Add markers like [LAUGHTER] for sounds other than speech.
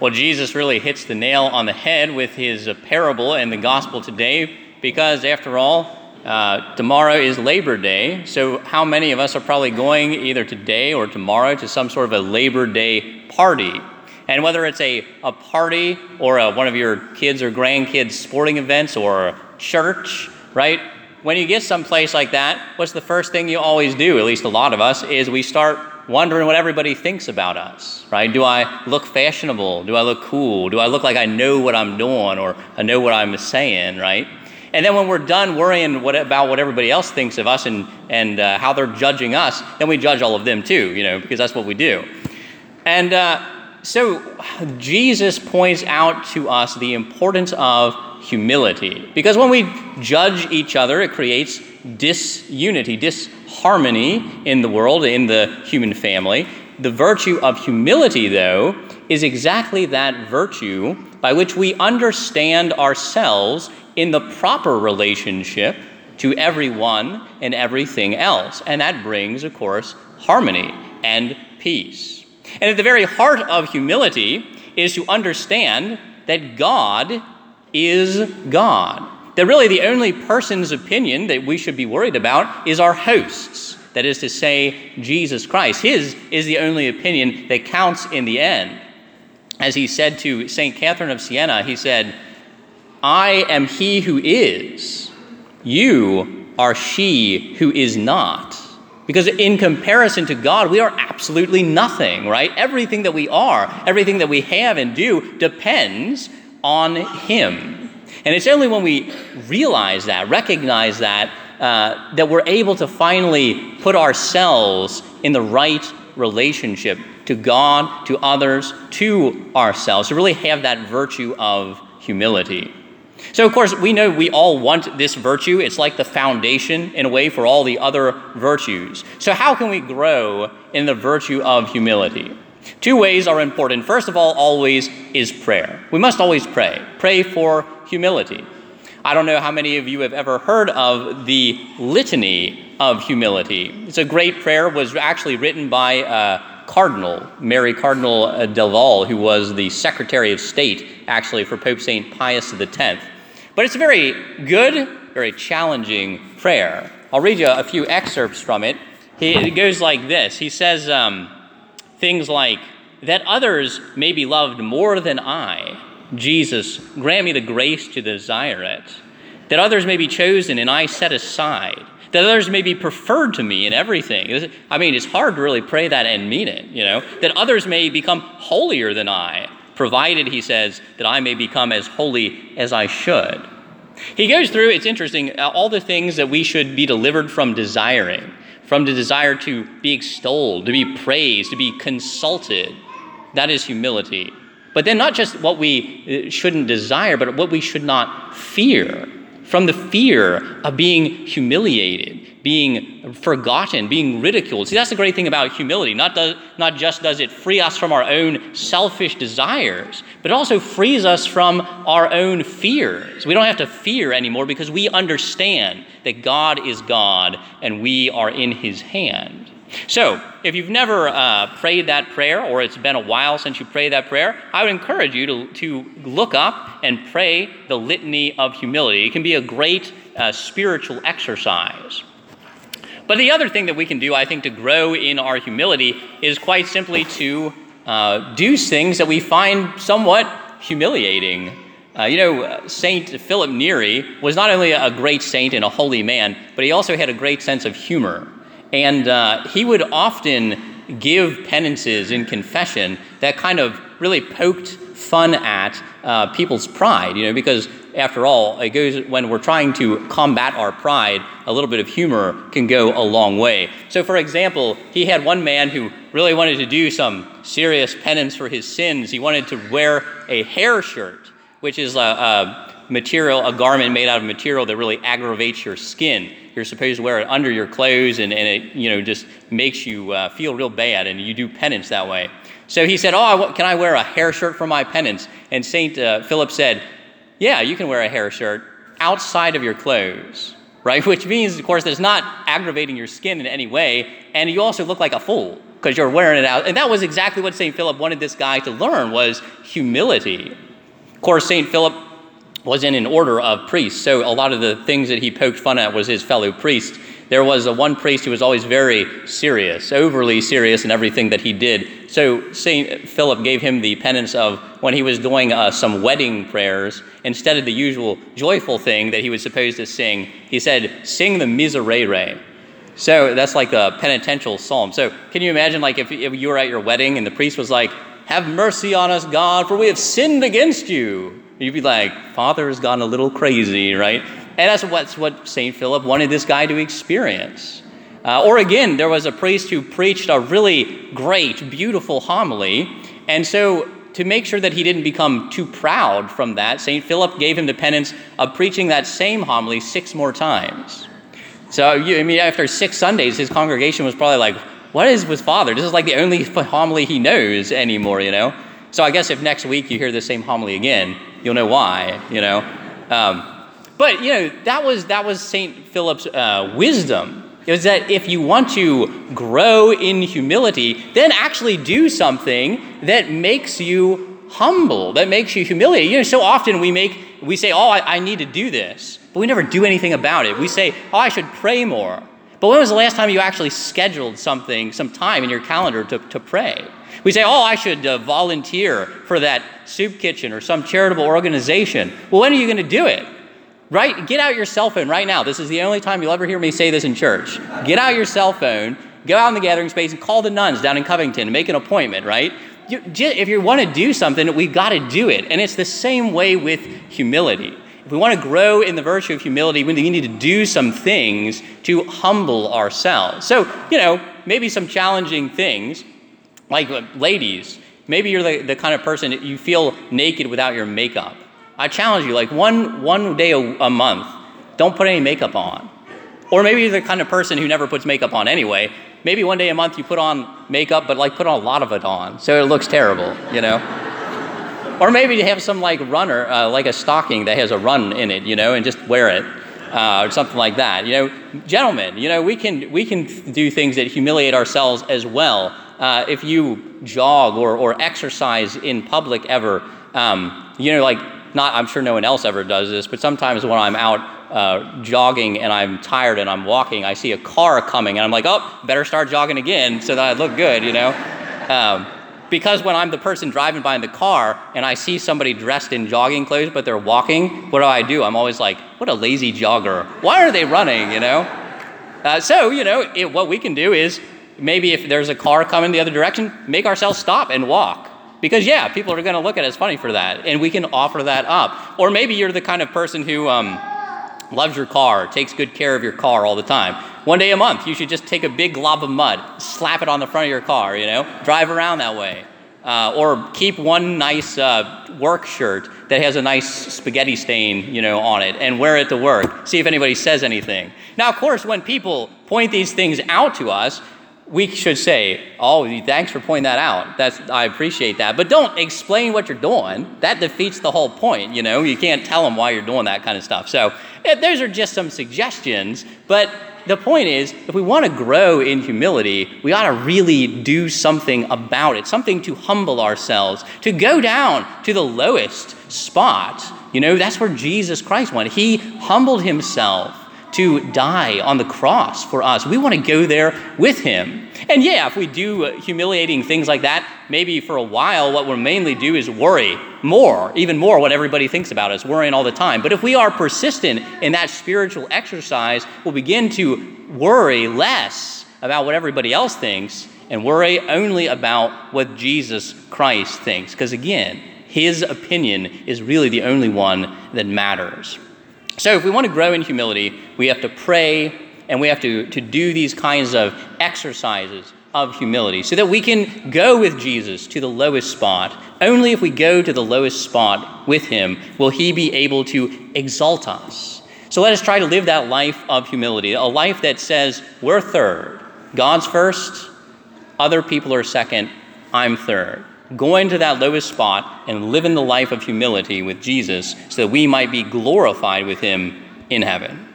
Well, Jesus really hits the nail on the head with his uh, parable and the gospel today because, after all, uh, tomorrow is Labor Day. So, how many of us are probably going either today or tomorrow to some sort of a Labor Day party? And whether it's a, a party or a, one of your kids or grandkids' sporting events or church, right? When you get someplace like that, what's the first thing you always do, at least a lot of us, is we start wondering what everybody thinks about us, right? Do I look fashionable? Do I look cool? Do I look like I know what I'm doing or I know what I'm saying, right? And then when we're done worrying what, about what everybody else thinks of us and, and uh, how they're judging us, then we judge all of them too, you know, because that's what we do. And uh, so Jesus points out to us the importance of humility. Because when we judge each other, it creates disunity, disharmony in the world, in the human family. The virtue of humility, though, is exactly that virtue by which we understand ourselves in the proper relationship to everyone and everything else. And that brings, of course, harmony and peace. And at the very heart of humility is to understand that God is God. That really the only person's opinion that we should be worried about is our host's. That is to say, Jesus Christ. His is the only opinion that counts in the end. As he said to St. Catherine of Siena, he said, I am he who is, you are she who is not. Because in comparison to God, we are absolutely nothing, right? Everything that we are, everything that we have and do depends on Him. And it's only when we realize that, recognize that, uh, that we're able to finally put ourselves in the right relationship to God, to others, to ourselves, to really have that virtue of humility. So, of course, we know we all want this virtue. It's like the foundation, in a way, for all the other virtues. So, how can we grow in the virtue of humility? Two ways are important. First of all, always is prayer. We must always pray. Pray for humility. I don't know how many of you have ever heard of the Litany of Humility. It's a great prayer, was actually written by a Cardinal, Merry Cardinal uh, Del who was the Secretary of State, actually, for Pope St. Pius X. But it's a very good, very challenging prayer. I'll read you a few excerpts from it. It goes like this He says, um, Things like, that others may be loved more than I. Jesus, grant me the grace to desire it. That others may be chosen and I set aside. That others may be preferred to me in everything. I mean, it's hard to really pray that and mean it, you know. That others may become holier than I, provided, he says, that I may become as holy as I should. He goes through, it's interesting, uh, all the things that we should be delivered from desiring from the desire to be extolled, to be praised, to be consulted. That is humility. But then, not just what we uh, shouldn't desire, but what we should not fear. From the fear of being humiliated, being forgotten, being ridiculed. See, that's the great thing about humility. Not, does, not just does it free us from our own selfish desires, but it also frees us from our own fears. We don't have to fear anymore because we understand that God is God and we are in His hand. So, if you've never uh, prayed that prayer, or it's been a while since you prayed that prayer, I would encourage you to, to look up and pray the Litany of Humility. It can be a great uh, spiritual exercise. But the other thing that we can do, I think, to grow in our humility is quite simply to uh, do things that we find somewhat humiliating. Uh, you know, Saint Philip Neri was not only a great saint and a holy man, but he also had a great sense of humor. And uh, he would often give penances in confession that kind of really poked fun at uh, people's pride, you know, because after all, it goes when we're trying to combat our pride, a little bit of humor can go a long way. So, for example, he had one man who really wanted to do some serious penance for his sins. He wanted to wear a hair shirt, which is a, a material, a garment made out of material that really aggravates your skin. You're supposed to wear it under your clothes, and, and it you know just makes you uh, feel real bad, and you do penance that way. So he said, "Oh, can I wear a hair shirt for my penance?" And Saint uh, Philip said, "Yeah, you can wear a hair shirt outside of your clothes." Right, [LAUGHS] which means, of course, that it's not aggravating your skin in any way, and you also look like a fool, because you're wearing it out. And that was exactly what St. Philip wanted this guy to learn was humility. Of course, St. Philip was in an order of priests, so a lot of the things that he poked fun at was his fellow priests. There was a one priest who was always very serious, overly serious in everything that he did. So St. Philip gave him the penance of when he was doing uh, some wedding prayers, instead of the usual joyful thing that he was supposed to sing, he said, Sing the Miserere. So that's like a penitential psalm. So can you imagine, like, if, if you were at your wedding and the priest was like, Have mercy on us, God, for we have sinned against you? You'd be like, Father has gone a little crazy, right? And that's what, what St. Philip wanted this guy to experience. Uh, or again, there was a priest who preached a really great, beautiful homily. And so, to make sure that he didn't become too proud from that, St. Philip gave him the penance of preaching that same homily six more times. So, you, I mean, after six Sundays, his congregation was probably like, What is with Father? This is like the only [LAUGHS] homily he knows anymore, you know? So, I guess if next week you hear the same homily again, you'll know why, you know? Um, but you know that was that was Saint Philip's uh, wisdom. It was that if you want to grow in humility, then actually do something that makes you humble, that makes you humiliate. You know, so often we make we say, "Oh, I, I need to do this," but we never do anything about it. We say, "Oh, I should pray more." But when was the last time you actually scheduled something, some time in your calendar to, to pray? We say, oh, I should uh, volunteer for that soup kitchen or some charitable organization. Well, when are you going to do it? Right? Get out your cell phone right now. This is the only time you'll ever hear me say this in church. Get out your cell phone, go out in the gathering space, and call the nuns down in Covington and make an appointment, right? You, if you want to do something, we've got to do it. And it's the same way with humility. If we want to grow in the virtue of humility, we need to do some things to humble ourselves. So, you know, maybe some challenging things, like uh, ladies, maybe you're the, the kind of person that you feel naked without your makeup I challenge you, like one, one day a, a month, don't put any makeup on. Or maybe you're the kind of person who never puts makeup on anyway. Maybe one day a month you put on makeup, but like put a lot of it on, so it looks terrible, you know? or maybe you have some like runner, uh, like a stocking that has a run in it, you know, and just wear it. Uh, or something like that. You know, gentlemen, you know, we can we can do things that humiliate ourselves as well. Uh, if you jog or, or exercise in public ever, um, you know, like not, I'm sure no one else ever does this, but sometimes when I'm out uh, jogging and I'm tired and I'm walking, I see a car coming and I'm like, oh, better start jogging again so that I look good, you know? Um, because when I'm the person driving by in the car and I see somebody dressed in jogging clothes but they're walking, what do I do? I'm always like, what a lazy jogger. Why are they running, you know? Uh, so, you know, it, what we can do is maybe if there's a car coming the other direction, make ourselves stop and walk. Because, yeah, people are going to look at us funny for that, and we can offer that up. Or maybe you're the kind of person who um, loves your car, takes good care of your car all the time. One day a month, you should just take a big glob of mud, slap it on the front of your car, you know, drive around that way. Uh, or keep one nice uh, work shirt that has a nice spaghetti stain, you know, on it, and wear it to work. See if anybody says anything. Now, of course, when people point these things out to us, we should say, "Oh, thanks for pointing that out. That's I appreciate that." But don't explain what you're doing. That defeats the whole point. You know, you can't tell them why you're doing that kind of stuff. So eh, those are just some suggestions. But the point is, if we want to grow in humility, we ought to really do something about it, something to humble ourselves, to go down to the lowest spot. You know, that's where Jesus Christ went. He humbled himself to die on the cross for us. We want to go there with him. And yeah, if we do uh, humiliating things like that, maybe for a while, what we'll mainly do is worry more, even more what everybody thinks about us, worrying all the time. But if we are persistent in that spiritual exercise, we'll begin to worry less about what everybody else thinks and worry only about what Jesus Christ thinks. Because again, his opinion is really the only one that matters. So, if we want to grow in humility, we have to pray and we have to, to do these kinds of exercises of humility so that we can go with Jesus to the lowest spot. Only if we go to the lowest spot with him will he be able to exalt us. So let us try to live that life of humility, a life that says, we're third, God's first, other people are second, I'm third go into that lowest spot and live in the life of humility with Jesus so that we might be glorified with him in heaven.